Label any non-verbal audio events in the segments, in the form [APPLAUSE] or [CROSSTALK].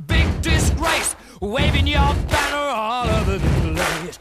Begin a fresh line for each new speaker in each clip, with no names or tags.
big disgrace, waving your banner all over the place.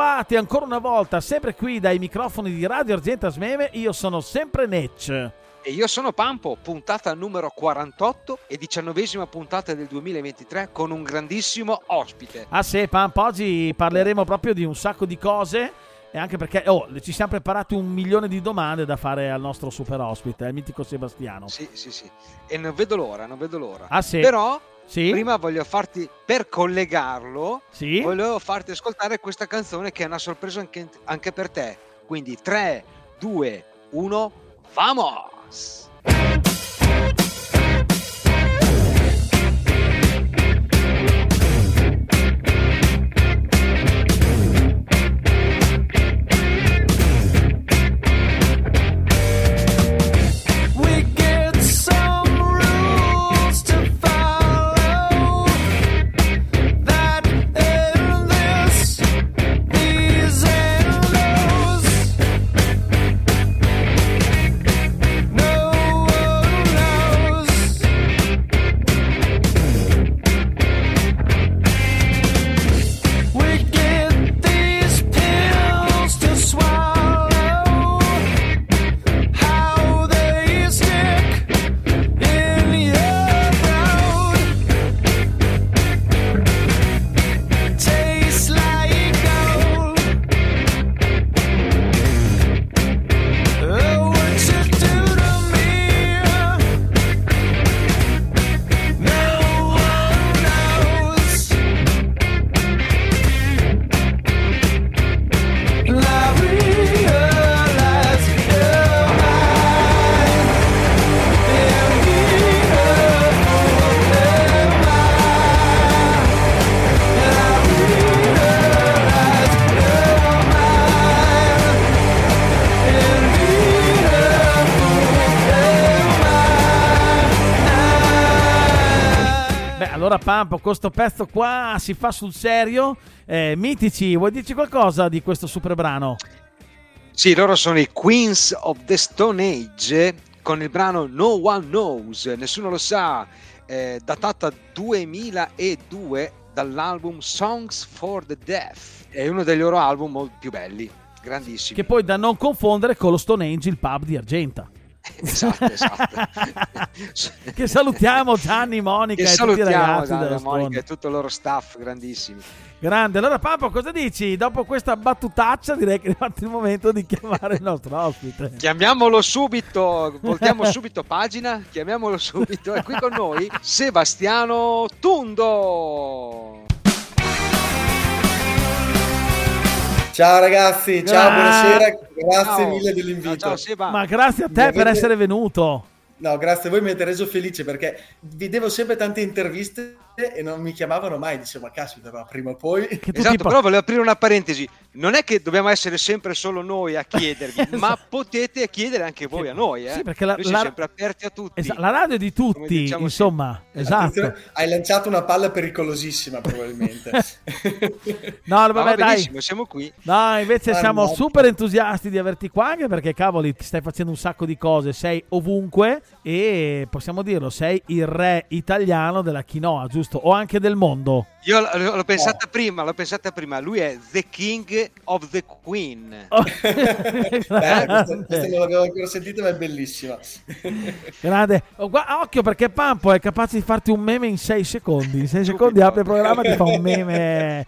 Ben ritrovati ancora una volta, sempre qui dai microfoni di Radio Argenta Smeme. Io sono sempre Netch.
E io sono Pampo, puntata numero 48 e diciannovesima puntata del 2023 con un grandissimo ospite.
Ah sì, Pamp, oggi parleremo proprio di un sacco di cose. E anche perché oh, ci siamo preparati un milione di domande da fare al nostro super ospite, il mitico Sebastiano.
Sì, sì, sì. E non vedo l'ora, non vedo l'ora.
Ah sì?
Però
Sì?
prima voglio farti, per collegarlo,
Sì?
volevo farti ascoltare questa canzone che è una sorpresa anche, anche per te. Quindi 3, 2, 1, vamos!
Pampo, questo pezzo qua si fa sul serio. Eh, mitici, vuoi dirci qualcosa di questo super brano?
Sì, loro sono i Queens of the Stone Age con il brano No One Knows, nessuno lo sa, eh, datata 2002 dall'album Songs for the Deaf. È uno dei loro album molto più belli, grandissimi.
Che poi da non confondere con lo Stonehenge, il pub di Argenta. [LAUGHS]
Esatto, esatto. [LAUGHS]
che salutiamo Gianni, Monica
Che
e tutti i
salutiamo
ragazzi
Gianni,
della
Monica e tutto il loro staff, grandissimi.
Grande. Allora, Papo, cosa dici? Dopo questa battutaccia, direi che è arrivato il momento di chiamare il nostro ospite.
Chiamiamolo subito, voltiamo subito pagina, chiamiamolo subito. È qui con noi [LAUGHS] Sebastiano Tundo.
Ciao ragazzi, ciao,
Ah.
buonasera, grazie
Ciao.
mille dell'invito.
Ciao, ciao, Seba.
Ma grazie a te
avete-
per essere venuto.
No, grazie a voi, mi avete reso felice perché vedevo sempre tante interviste e non mi chiamavano mai. Dicevo, ma caspita, ma prima o poi...
Esatto,
tipo-
però volevo aprire una parentesi. Non è che dobbiamo essere sempre solo noi a chiedervi, [LAUGHS] ma potete chiedere anche voi a noi. Eh?
Sì, perché la-
noi siamo
la-
sempre aperti a tutti.
Esa- la radio è di tutti,
diciamo
insomma. Esatto.
Attenzione, [LAUGHS] Hai lanciato una palla pericolosissima probabilmente. [LAUGHS]
No,
Ma
vabbè,
va
dai.
siamo qui.
No, invece
Guarda,
siamo
no.
super entusiasti di averti qua, anche perché cavoli, ti stai facendo un sacco di cose, sei ovunque e possiamo dirlo, sei il re italiano della quinoa, giusto? O anche del mondo.
Io l- l'ho pensata prima, l'ho pensata prima. Lui è The King of the Queen. [LAUGHS]
Oh,
Eh, questa, questa non l'avevo ancora sentita, ma è bellissima. [LAUGHS]
Grande. Oh, gua- occhio perché Pampo è capace di farti un meme in 6 secondi. In 6 secondi apre il programma e ti fa un [LAUGHS] meme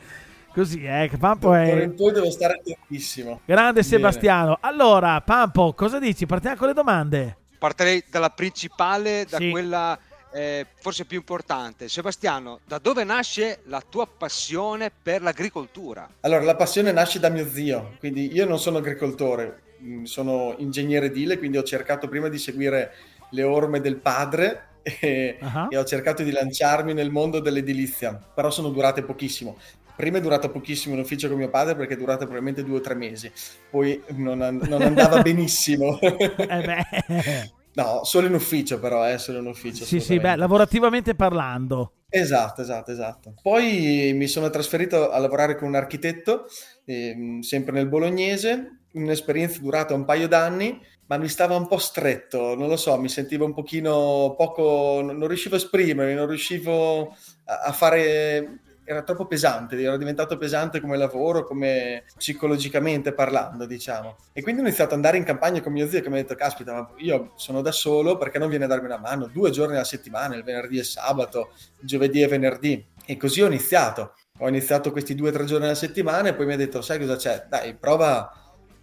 così, eh. che Pampo è
poi devo stare attentissimo.
grande
Bene.
Sebastiano. Allora, Pampo, cosa dici? Partiamo con le domande.
Partirei dalla principale, da
Sì.
quella eh, forse più importante. Sebastiano, da dove nasce la tua passione per l'agricoltura?
Allora, la passione nasce da mio zio, quindi io non sono agricoltore, mh, sono ingegnere edile, quindi ho cercato prima di seguire le orme del padre [LAUGHS] e,
Ah.
e ho cercato di lanciarmi nel mondo dell'edilizia, però sono durate pochissimo. Prima è durato pochissimo in ufficio con mio padre perché è durata probabilmente due o tre mesi, poi non, non andava [LAUGHS] benissimo.
Eh beh. [LAUGHS]
no, solo in ufficio però, eh, solo in ufficio.
Sì, sì, beh, lavorativamente parlando.
Esatto, esatto, esatto. Poi mi sono trasferito a lavorare con un architetto, ehm, sempre nel bolognese, un'esperienza durata un paio d'anni, ma mi stava un po' stretto, non lo so, mi sentivo un pochino poco, non riuscivo a esprimermi, non riuscivo a fare, era troppo pesante, era diventato pesante come lavoro, come psicologicamente parlando, diciamo. E quindi ho iniziato ad andare in campagna con mio zio che mi ha detto, caspita, ma io sono da solo, perché non viene a darmi una mano? Due giorni alla settimana, il venerdì e sabato, giovedì e venerdì. E così ho iniziato. Ho iniziato questi due o tre giorni alla settimana e poi mi ha detto, sai cosa c'è? Dai, prova,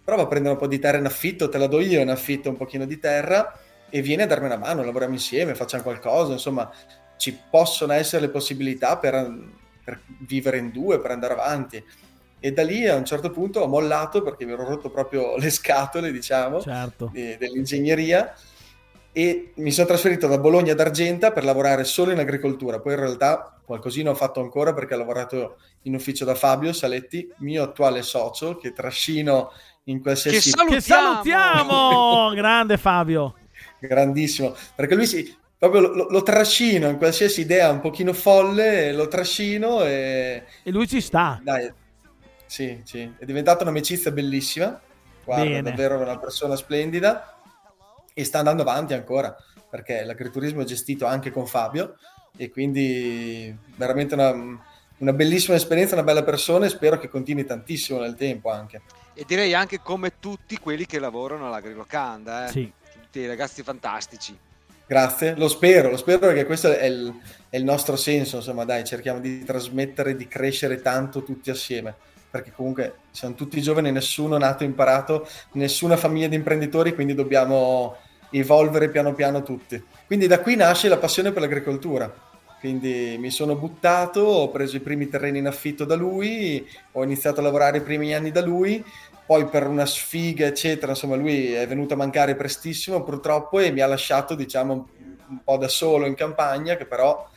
prova a prendere un po' di terra in affitto, te la do io in affitto un pochino di terra e vieni a darmi una mano, lavoriamo insieme, facciamo qualcosa, insomma, ci possono essere le possibilità per, per vivere in due, per andare avanti. E da lì a un certo punto ho mollato perché mi ero rotto proprio le scatole, diciamo,
Certo.
di- dell'ingegneria e mi sono trasferito da Bologna ad Argenta per lavorare solo in agricoltura. Poi in realtà qualcosina ho fatto ancora perché ho lavorato in ufficio da Fabio Saletti, mio attuale socio, che trascino in qualsiasi...
Che
Che salutiamo! [LAUGHS] Grande Fabio.
grandissimo, perché lui si, proprio lo, lo trascino in qualsiasi idea un pochino folle, lo trascino e
E lui ci sta.
dai, sì, sì, è diventata un'amicizia bellissima, guarda,
Bene.
davvero una persona splendida e sta andando avanti ancora, perché l'agriturismo è gestito anche con Fabio e quindi veramente una, una bellissima esperienza, una bella persona e spero che continui tantissimo nel tempo anche.
E direi anche come tutti quelli che lavorano all'agrilocanda, eh?
Sì.
tutti i ragazzi fantastici.
Grazie, lo spero, lo spero perché questo è il, è il nostro senso, insomma dai, cerchiamo di trasmettere, di crescere tanto tutti assieme, perché comunque siamo tutti giovani, nessuno nato imparato, nessuna famiglia di imprenditori, quindi dobbiamo evolvere piano piano tutti. Quindi da qui nasce la passione per l'agricoltura, quindi mi sono buttato, ho preso i primi terreni in affitto da lui, ho iniziato a lavorare i primi anni da lui, poi per una sfiga eccetera insomma lui è venuto a mancare prestissimo purtroppo e mi ha lasciato diciamo un, un po' da solo in campagna che però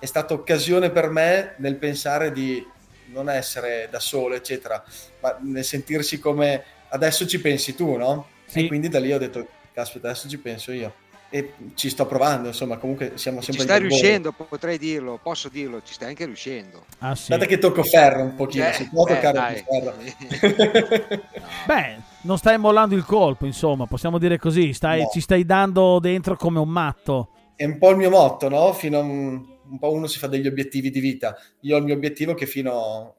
è stata occasione per me nel pensare di non essere da solo eccetera ma nel sentirsi come adesso ci pensi tu no?
Sì.
e quindi da lì ho detto caspita adesso ci penso io e ci sto provando, insomma, comunque siamo
Ci
sempre
stai
agli albori.
riuscendo, potrei dirlo, posso dirlo, ci stai anche riuscendo.
Ah, sì.
Guardate che tocco ferro un pochino,
Eh,
si può
eh,
toccare
dai.
il ferro. [LAUGHS] [LAUGHS]
Beh, non stai mollando il colpo, insomma, possiamo dire così. Stai,
No.
Ci stai dando dentro come un matto.
È un po' il mio motto, no? Fino a un, un po' uno si fa degli obiettivi di vita. Io ho il mio obiettivo che fino,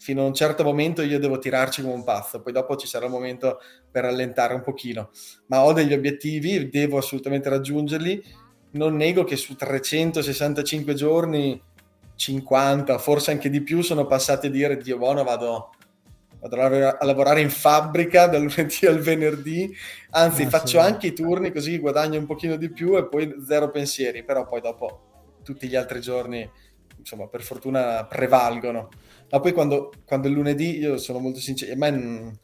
fino a un certo momento io devo tirarci come un pazzo, poi dopo ci sarà il momento per rallentare un pochino. Ma ho degli obiettivi, devo assolutamente raggiungerli. Non nego che su 365 giorni, 50, forse anche di più, sono passati a dire Dio buono, vado, vado a lav- a lavorare in fabbrica dal [LAUGHS] lunedì al venerdì, anzi
Ah,
faccio
sì.
anche i turni così guadagno un pochino di più e poi zero pensieri, però poi dopo tutti gli altri giorni, insomma, per fortuna prevalgono. Ma poi quando, quando è lunedì, io sono molto sincero, a me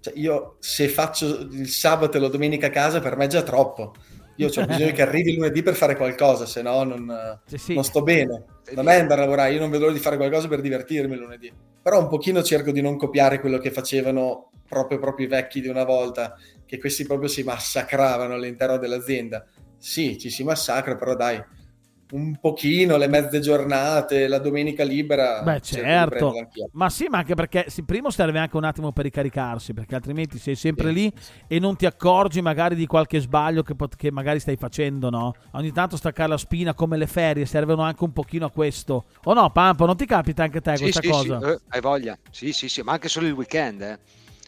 cioè, io se faccio il sabato e la domenica a casa, per me è già troppo. Io ho bisogno che [LAUGHS] arrivi lunedì per fare qualcosa, se no non,
Sì, sì.
non sto bene. Non è andare a lavorare, io non vedo l'ora di fare qualcosa per divertirmi lunedì. Però un pochino cerco di non copiare quello che facevano proprio, proprio i vecchi di una volta, che questi proprio si massacravano all'interno dell'azienda. Sì, ci si massacra, però dai, un pochino, le mezze giornate, la domenica libera.
Beh, certo. Ma sì, ma anche perché sì, primo serve anche un attimo per ricaricarsi, perché altrimenti sei sempre lì e non ti accorgi magari di qualche sbaglio che, pot- che magari stai facendo, no? Ogni tanto staccare la spina come le ferie servono anche un pochino a questo. O no, Pampa, non ti capita anche a te
Sì,
questa
sì,
cosa?
sì, eh, hai voglia. Sì, sì, sì, ma anche solo il weekend. Eh.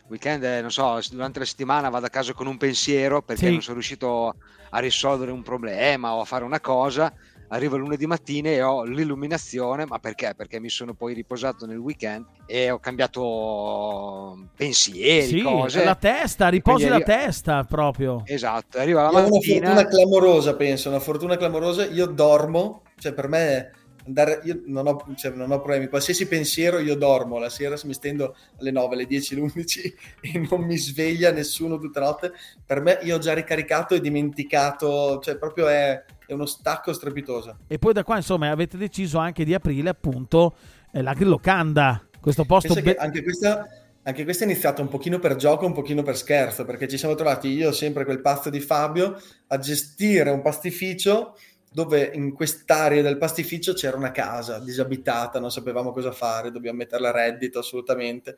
Weekend, eh, non so, durante la settimana vado a casa con un pensiero perché
Sì.
non sono riuscito a risolvere un problema o a fare una cosa. Arrivo lunedì mattina e ho l'illuminazione, ma perché? Perché mi sono poi riposato nel weekend e ho cambiato pensieri,
Sì,
cose.
la testa, riposi la
arri-
testa proprio.
Esatto, arriva la
Io ho una
mattina.
fortuna clamorosa, penso, una fortuna clamorosa. Io dormo, cioè per me andare, io non ho, cioè, non ho problemi. Qualsiasi pensiero io dormo. La sera se mi stendo alle 9, alle 10, alle 11 [LAUGHS] e non mi sveglia nessuno tutta notte. Per me io ho già ricaricato e dimenticato, cioè proprio è, è uno stacco strepitoso.
E poi da qua, insomma, avete deciso anche di aprire appunto eh, la Grillocanda, questo posto be-
anche questa, anche questa è iniziata un pochino per gioco, un pochino per scherzo, perché ci siamo trovati io, sempre quel pazzo di Fabio, a gestire un pastificio dove in quest'area del pastificio c'era una casa disabitata, non sapevamo cosa fare, dobbiamo metterla a reddito assolutamente.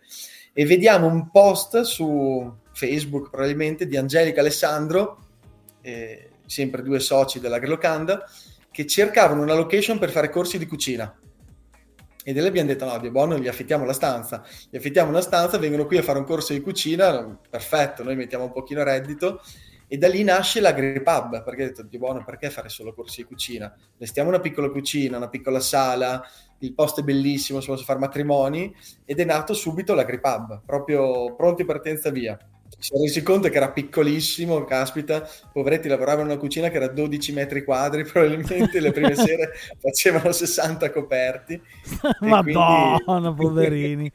E vediamo un post su Facebook probabilmente di Angelica Alessandro, eh, sempre due soci della Grelocanda, che cercavano una location per fare corsi di cucina. E lì abbiamo detto: no, Dio buono, gli affittiamo la stanza. Gli affittiamo una stanza, vengono qui a fare un corso di cucina. Perfetto, noi mettiamo un pochino reddito. E da lì nasce la Gripub, perché ho detto, Dio buono, perché fare solo corsi di cucina? Restiamo una piccola cucina, una piccola sala, il posto è bellissimo, si possono fare matrimoni, ed è nato subito la Gripub, proprio pronti partenza via. Ci siamo resi conto che era piccolissimo, caspita, poveretti lavoravano in una cucina che era 12 metri quadri, [LAUGHS] probabilmente le prime [LAUGHS] sere facevano 60 coperti.
Madonna,
quindi- [LAUGHS]
poverini.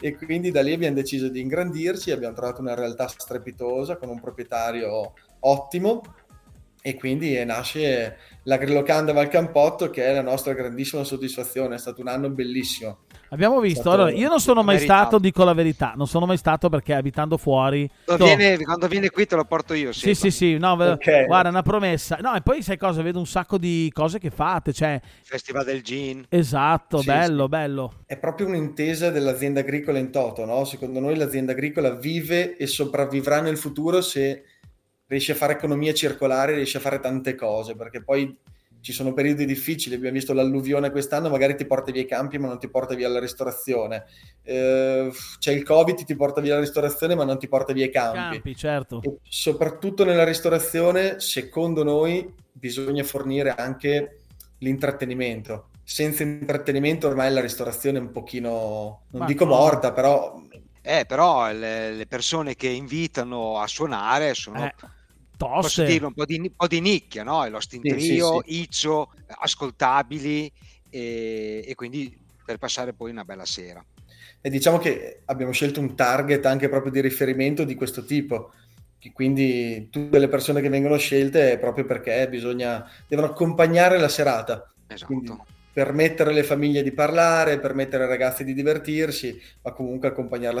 e quindi da lì abbiamo deciso di ingrandirci, abbiamo trovato una realtà strepitosa con un proprietario ottimo e quindi eh, nasce la Grillocanda Valcampotto che è la nostra grandissima soddisfazione, è stato un anno bellissimo.
Abbiamo visto. Allora, io non sono mai
meritato.
stato, dico la verità, non sono mai stato perché abitando fuori.
Quando
to-
viene, quando viene qui te lo porto io.
Sì, sì, sì, no, ve-
Ok.
guarda, una promessa. No, e poi sai cosa? Vedo un sacco di cose che fate, cioè,
Festival del gin.
esatto,
Sì,
bello, bello.
È proprio un'intesa dell'azienda agricola in toto, no? Secondo noi l'azienda agricola vive e sopravvivrà nel futuro se riesce a fare economia circolare, riesce a fare tante cose, perché poi ci sono periodi difficili, abbiamo visto l'alluvione quest'anno, magari ti porta via i campi ma non ti porta via la ristorazione. Eh, c'è il Covid, ti porta via la ristorazione ma non ti porta via i campi.
Campi, certo.
E soprattutto nella ristorazione, secondo noi, bisogna fornire anche l'intrattenimento. Senza intrattenimento ormai la ristorazione è un pochino, non
Ma
dico
no.
morta, però
Eh, però le, le persone che invitano a suonare sono,
Eh,
posso
toste.
dirlo, un po' di, un po' di nicchia, no? I Lost in
Sì, sì,
Trio,
sì.
Iccio, ascoltabili e, e quindi per passare poi una bella sera.
e diciamo che abbiamo scelto un target anche proprio di riferimento di questo tipo. che Quindi tutte le persone che vengono scelte è proprio perché bisogna, devono accompagnare la serata.
Esatto.
Quindi permettere alle famiglie di parlare, permettere ai ragazzi di divertirsi, ma comunque accompagnarla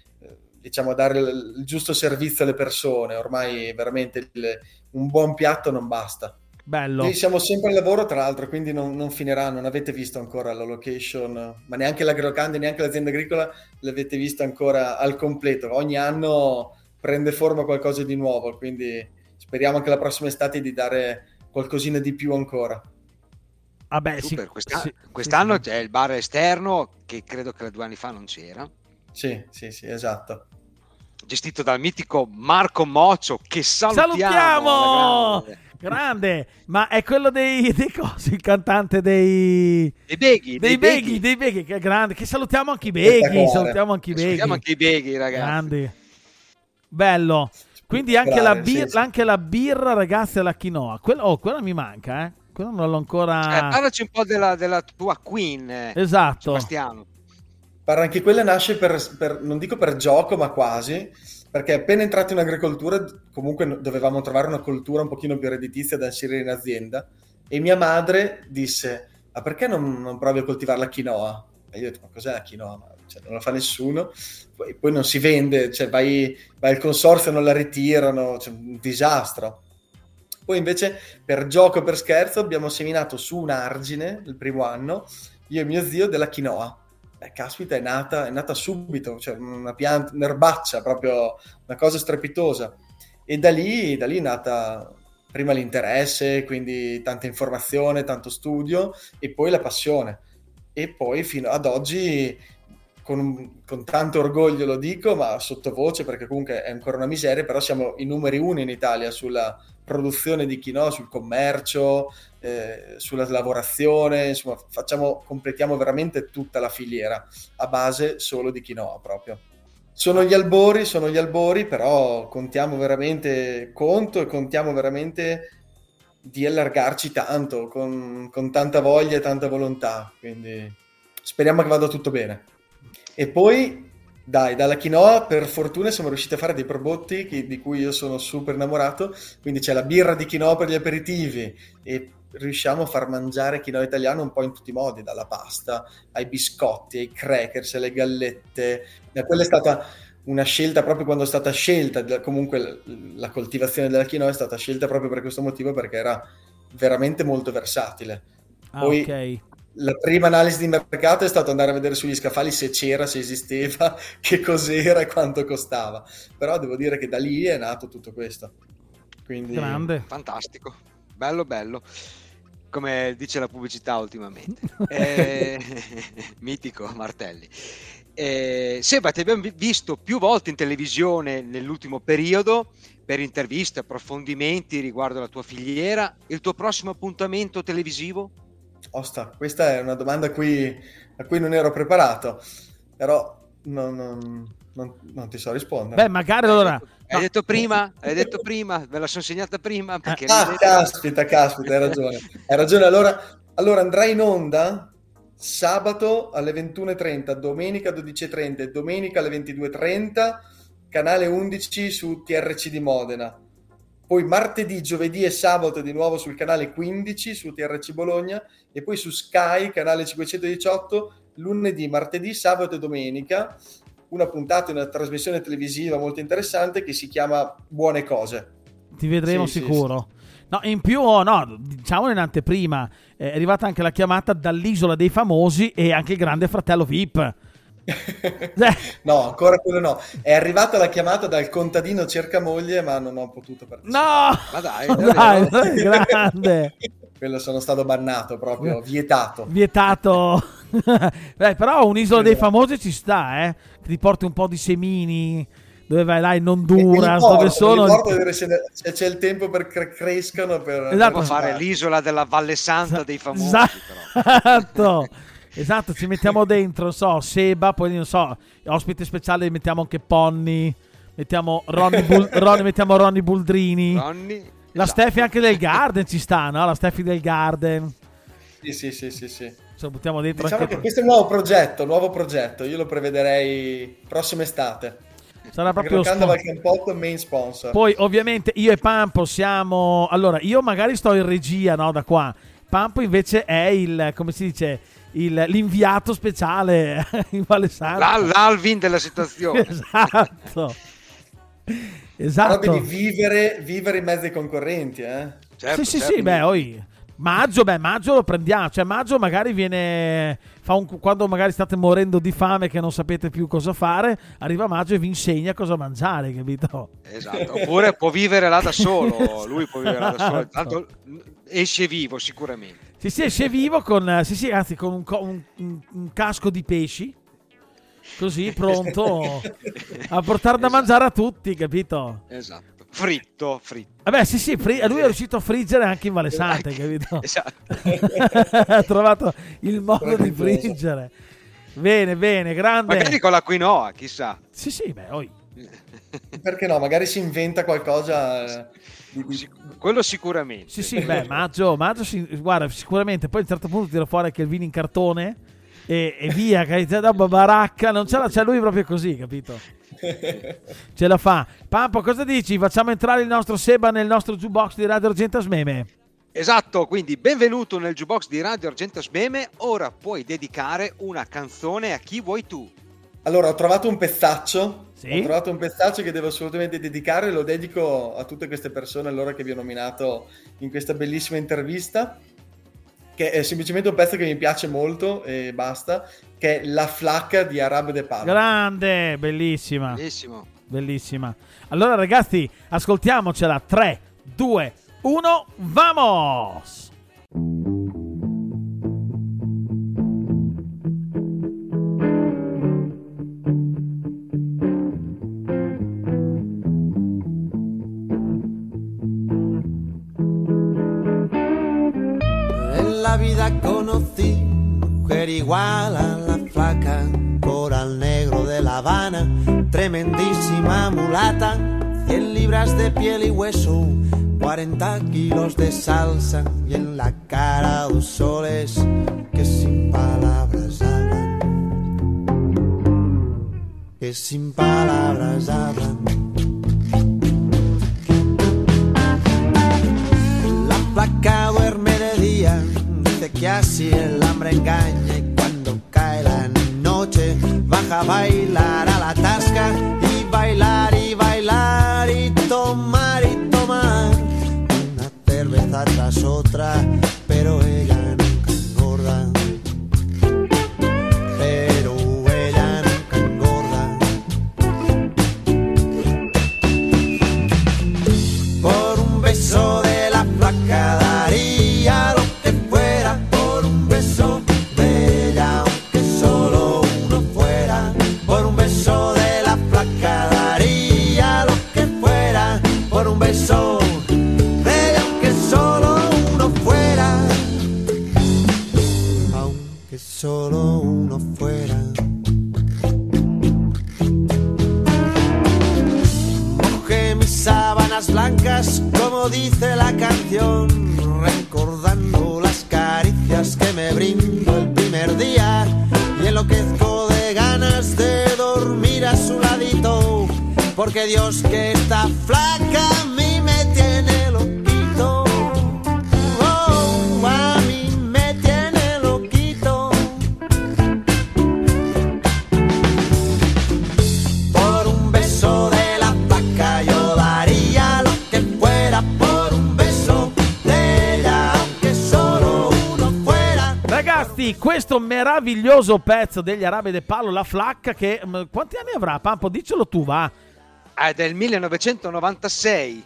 diciamo dare il, il giusto servizio alle persone. Ormai veramente il- un buon piatto non basta.
Bello.
Noi siamo sempre al lavoro tra l'altro quindi non, non finirà non avete visto ancora la location ma neanche l'agrocandi neanche l'azienda agricola l'avete vista ancora al completo. Ogni anno prende forma qualcosa di nuovo quindi speriamo anche la prossima estate di dare qualcosina di più ancora.
Vabbè,
Super,
sì,
quest'anno,
sì,
quest'anno
sì.
c'è il bar esterno che credo che due anni fa non c'era,
sì sì sì esatto
gestito dal mitico Marco Moccio che salutiamo.
Salutiamo!
grande.
Grande, ma è quello dei, [LAUGHS] dei cosi, il cantante dei...
Dei Beghi,
Dei
dei
Beghi,
Beghi.
dei Beghi, che è grande, che salutiamo anche i Beghi, salutiamo anche i Beghi.
Salutiamo anche i Beghi, ragazzi.
Grandi. Bello. Quindi anche la,
Spettacolare,
bir-
sì, sì.
anche la birra, ragazzi, alla quinoa. Quella, oh, quella mi manca, eh. Quella non l'ho
Eh,
ancora...
parlaci un po' della, della tua Queen, eh,
Esatto.
Sebastiano.
Guarda, anche quella nasce per, per- non dico per gioco, ma quasi, perché appena entrati in agricoltura, comunque dovevamo trovare una coltura un pochino più redditizia da inserire in azienda, e mia madre disse, ma perché non, non provi a coltivare la quinoa? E io ho detto, ma cos'è la quinoa? Cioè, non la fa nessuno, poi, poi non si vende, cioè vai, vai al consorzio, non la ritirano, cioè, un disastro. Poi invece, per gioco, per scherzo, abbiamo seminato su un argine, il primo anno, io e mio zio, della quinoa. Beh, caspita, è nata, è nata subito, cioè una pianta, un'erbaccia, proprio una cosa strepitosa. E da lì, da lì è nata prima l'interesse, quindi tanta informazione, tanto studio, e poi la passione. E poi fino ad oggi, con, con tanto orgoglio lo dico, ma sottovoce, perché comunque è ancora una miseria, però siamo i numeri uno in Italia sulla produzione di quinoa, sul commercio, eh, sulla lavorazione, insomma, facciamo, completiamo veramente tutta la filiera a base solo di quinoa proprio. Sono gli albori, sono gli albori, però contiamo veramente conto e contiamo veramente di allargarci tanto, con, con tanta voglia e tanta volontà, quindi speriamo che vada tutto bene. E poi, dai, dalla quinoa per fortuna siamo riusciti a fare dei prodotti di cui io sono super innamorato, quindi c'è la birra di quinoa per gli aperitivi e riusciamo a far mangiare quinoa italiano un po' in tutti i modi, dalla pasta ai biscotti, ai crackers, alle gallette. E quella è stata una scelta proprio quando è stata scelta, comunque la coltivazione della quinoa è stata scelta proprio per questo motivo, perché era veramente molto versatile.
Ah,
Poi
ok.
la prima analisi di mercato è stata andare a vedere sugli scaffali se c'era, se esisteva, [LAUGHS] che cos'era e quanto costava. Però devo dire che da lì è nato tutto questo. Quindi
Grande.
Fantastico, bello bello, come dice la pubblicità ultimamente. [LAUGHS] Eh, [LAUGHS] mitico Martelli. Eh, Seba, ti abbiamo vi- visto più volte in televisione nell'ultimo periodo per interviste, approfondimenti riguardo la tua filiera. Il tuo prossimo appuntamento televisivo?
Osta, questa è una domanda a cui, a cui non ero preparato, però non, non- non- non ti so rispondere.
Beh, magari allora...
Hai detto prima? Hai detto [LAUGHS] prima? Me la sono segnata prima? Perché
Ah,
ridete-
caspita, caspita, hai ragione. Hai ragione. Allora, allora andrai in onda sabato alle 21.30, domenica 12.30 e domenica alle 22.30, canale 11 su TRC di Modena. Poi martedì, giovedì e sabato di nuovo sul canale 15 su TRC Bologna e poi su Sky, canale 518, lunedì, martedì, sabato e domenica. Una puntata, una trasmissione televisiva molto interessante che si chiama Buone Cose.
Ti vedremo
Sì, sì,
sicuro. No, in più, oh, no, diciamo in anteprima, eh, è arrivata anche la chiamata dall'isola dei famosi e anche il grande fratello VIP. [LAUGHS]
No, ancora quello no. È arrivata la chiamata dal contadino cerca moglie, ma non ho potuto partecipare.
no!
Ma dai, [LAUGHS]
Dai,
davvero?
grande! [LAUGHS]
Quello sono stato bannato proprio, [LAUGHS] vietato.
Vietato. [LAUGHS] Beh, però un'isola dei famosi ci sta, eh. Che ti porti un po' di semini dove vai là in Honduras, dove
mi
sono...
ricordo di vedere se, se c'è il tempo per cre- crescano per
Esatto.
Devo fare l'isola della Valle Santa dei famosi.
Esatto. [LAUGHS] Esatto, ci mettiamo dentro, non so, Seba, poi non so, ospite speciale mettiamo anche Ponni, mettiamo Ronny, Bul- Ronny- mettiamo Ronny Buldrini.
Ronny,
La
esatto.
Steffi anche del Garden ci sta, no? La Steffi del Garden.
Sì, sì, sì, sì, sì.
Ce lo buttiamo dentro
Diciamo
anche
che questo è un nuovo progetto, nuovo progetto. Io lo prevederei prossima estate.
Sarà proprio
Grocando
spon-
Valcampotto main sponsor.
Poi ovviamente io e Pampo siamo... Allora, io magari sto in regia, no, da qua. Pampo invece è il, come si dice, il- l'inviato speciale [LAUGHS] in Valle Santa.
L'Al- L'Alvin della situazione. [LAUGHS]
Esatto. [LAUGHS]
Però
Esatto.
devi vivere, vivere in mezzo ai concorrenti, eh?
Certo,
sì, sì,
certo.
sì, beh, oi. Maggio, beh, maggio lo prendiamo. Cioè, maggio magari viene. Fa un, quando magari state morendo di fame che non sapete più cosa fare, arriva maggio e vi insegna cosa mangiare, capito?
Esatto. Oppure può vivere là da solo. [LAUGHS] Lui può vivere là da solo.
Esatto.
Tanto esce vivo sicuramente.
Si si esce vivo con. Sì, sì, anzi, con un, co- un- un- un casco di pesci. Così [LAUGHS] pronto a portare da
Esatto.
mangiare a tutti, capito?
Esatto. Fritto, fritto.
Vabbè, sì, sì, fri- lui è riuscito a friggere anche in Valle Sante, capito? [LAUGHS]
Esatto. [LAUGHS]
ha trovato il modo di friggere. Bene, bene, grande.
Magari con la quinoa, chissà.
Sì, sì, beh, oi.
Perché no? Magari si inventa qualcosa eh, di,
Quello sicuramente.
Sì, sì, beh, maggio, maggio si- guarda, sicuramente poi a un certo punto tira fuori anche il vino in cartone e, e via, da baracca, non ce la c'è lui proprio così, capito? [LAUGHS] Ce la fa. Pampo, cosa dici? Facciamo entrare il nostro Seba nel nostro jukebox di Radio Argentas Meme.
Esatto, quindi benvenuto nel jukebox di Radio Argentas Meme. Ora puoi dedicare una canzone a chi vuoi tu.
Allora, ho trovato un pezzaccio.
Sì?
Ho trovato un pezzaccio che devo assolutamente dedicare. Lo dedico a tutte queste persone, allora che vi ho nominato in questa bellissima intervista. Che è semplicemente un pezzo che mi piace molto e basta. Che è La Flacca di Arab De Palma.
Grande, bellissima.
Bellissimo.
Bellissima. Allora, ragazzi, ascoltiamocela. 3, 2, 1, vamos!
Tremendísima mulata, 100 libras de piel y hueso, 40 kilos de salsa y en la cara dos soles que sin palabras hablan, que sin palabras hablan. La placa duerme de día, dice que así el hambre engaña y cuando cae la noche baja a bailar uno fuera. Mojé mis sábanas blancas, como dice la canción, recordando las caricias que me brindó el primer día y enloquezco de ganas de dormir a su ladito, porque Dios que está flaca a
questo meraviglioso pezzo degli Arabi del Palo, la flacca, che mm, quanti anni avrà? Pampo, dicelo tu, va.
È del 1996.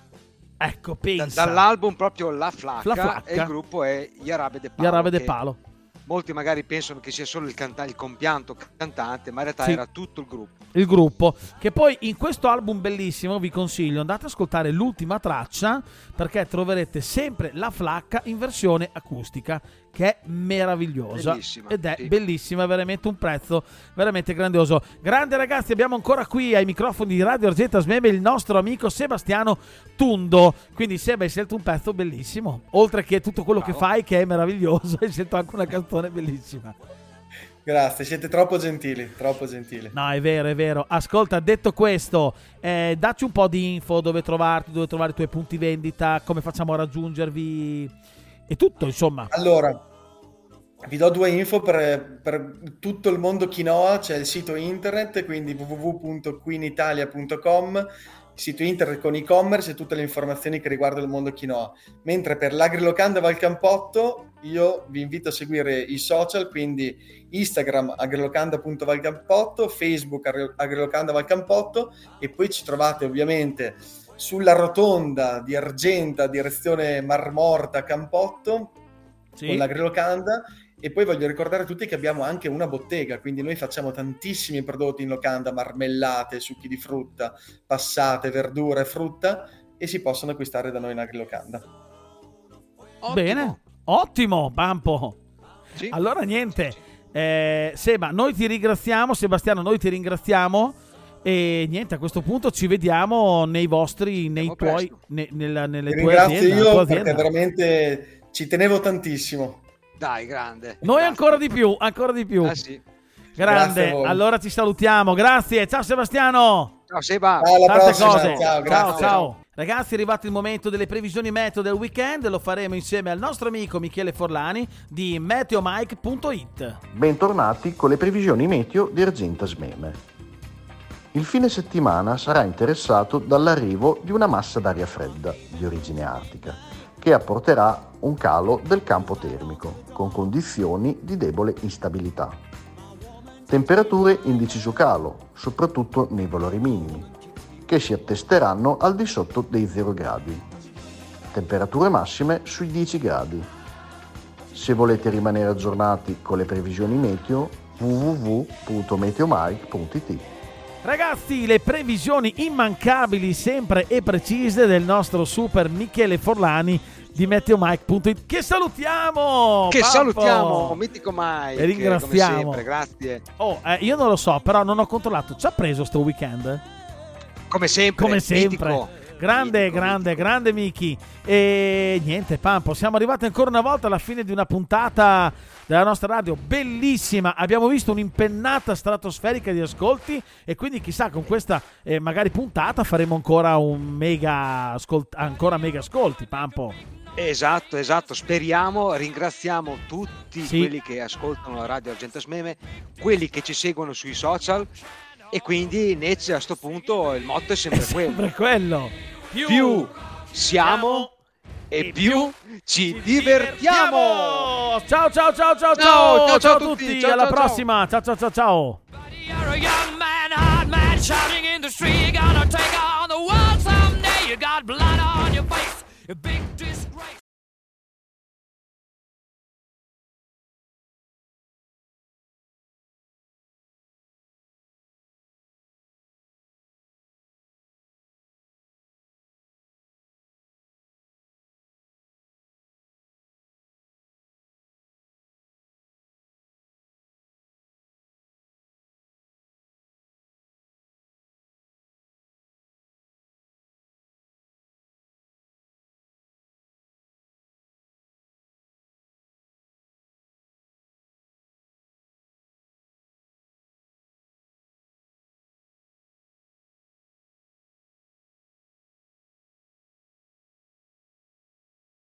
Ecco,
da-
pensa.
dall'album proprio La Flacca,
La Flacca.
e il gruppo è Gli Arabe de
Gli
Palo.
Arabi del
che
Palo.
molti magari pensano che sia solo il, canta- il compianto cantante, ma in realtà
Sì.
era tutto il gruppo.
il gruppo che poi in questo album bellissimo vi consiglio andate ad ascoltare l'ultima traccia perché troverete sempre la flacca in versione acustica che è meravigliosa
Bellissima,
ed è
sì.
bellissima veramente un prezzo veramente grandioso grande ragazzi abbiamo ancora qui ai microfoni di Radio Argenta Smeme il nostro amico Sebastiano Tundo quindi Seba hai scelto un pezzo bellissimo oltre che tutto quello che
Bravo.
fai che è meraviglioso [LAUGHS] hai scelto anche una canzone bellissima
Grazie, siete troppo gentili, troppo gentili.
No, è vero, è vero. Ascolta, detto questo, eh, dacci un po' di info dove trovarti, dove trovare i tuoi punti vendita, come facciamo a raggiungervi e tutto, insomma.
Allora, vi do due info per, per tutto il mondo quinoa, c'è il sito internet, quindi www.queenitalia.com, il sito internet con e-commerce e tutte le informazioni che riguardano il mondo quinoa. Mentre per l'agrilocanda Valcampotto io vi invito a seguire i social, quindi Instagram agrilocanda.valcampotto, Facebook Agri- agrilocanda Valcampotto e poi ci trovate ovviamente sulla rotonda di Argenta, direzione Marmorta Campotto,
Sì.
con l'agrilocanda e poi voglio ricordare a tutti che abbiamo anche una bottega, quindi noi facciamo tantissimi prodotti in locanda, marmellate, succhi di frutta, passate, verdura e frutta e si possono acquistare da noi in agrilocanda.
Bene, ottimo, Bampo.
Sì.
Allora, niente, eh, Seba, noi ti ringraziamo, Sebastiano, noi ti ringraziamo. E niente, a questo punto ci vediamo nei vostri, nei
Vediamo
tuoi, ne- nella- nelle
Vi
tue
ringrazio
aziende, tua
io perché veramente ci tenevo tantissimo.
Dai, grande.
Noi
Grazie.
ancora di più, ancora di più.
Ah, sì.
Grande, allora ci salutiamo. Grazie, ciao Sebastiano.
Ciao Seba.
Ciao, alla
Tante
prossima.
cose.
Ciao,
ciao,
grazie.
ciao. Ragazzi, è arrivato il momento delle previsioni meteo del weekend. Lo faremo insieme al nostro amico Michele Forlani di meteomike.it.
Bentornati con le previsioni meteo di Argenta Smeme. Il fine settimana sarà interessato dall'arrivo di una massa d'aria fredda di origine artica che apporterà un calo del campo termico con condizioni di debole instabilità. Temperature in deciso calo, soprattutto nei valori minimi, che si attesteranno al di sotto dei 0 gradi. Temperature massime sui 10 gradi. Se volete rimanere aggiornati con le previsioni meteo, www.meteomike.it.
Ragazzi, le previsioni immancabili, sempre e precise del nostro super Michele Forlani di meteomike.it. Che salutiamo!
Che
Pappo!
salutiamo, mitico Mike.
E ringraziamo.
Come sempre, grazie.
Oh, eh, io non lo so, però non ho controllato. Ci ha preso sto weekend?
Come sempre.
Come sempre.
mitico.
Grande, grande, grande Miki. E niente, Pampo, siamo arrivati ancora una volta alla fine di una puntata della nostra radio bellissima. Abbiamo visto un'impennata stratosferica di ascolti e quindi chissà con questa eh, magari puntata faremo ancora un mega ascolt- ancora mega ascolti, Pampo.
Esatto, esatto. Speriamo, ringraziamo tutti
Sì.
quelli che ascoltano la radio Argentas Meme, quelli che ci seguono sui social e quindi Nece a sto punto il motto è sempre [LAUGHS] quello.
Sempre quello.
Più siamo e più ci divertiamo.
Ciao ciao ciao ciao ciao
Ciao, ciao, ciao
a
tutti,
tutti,
ciao,
alla prossima. Ciao ciao ciao ciao.
You're big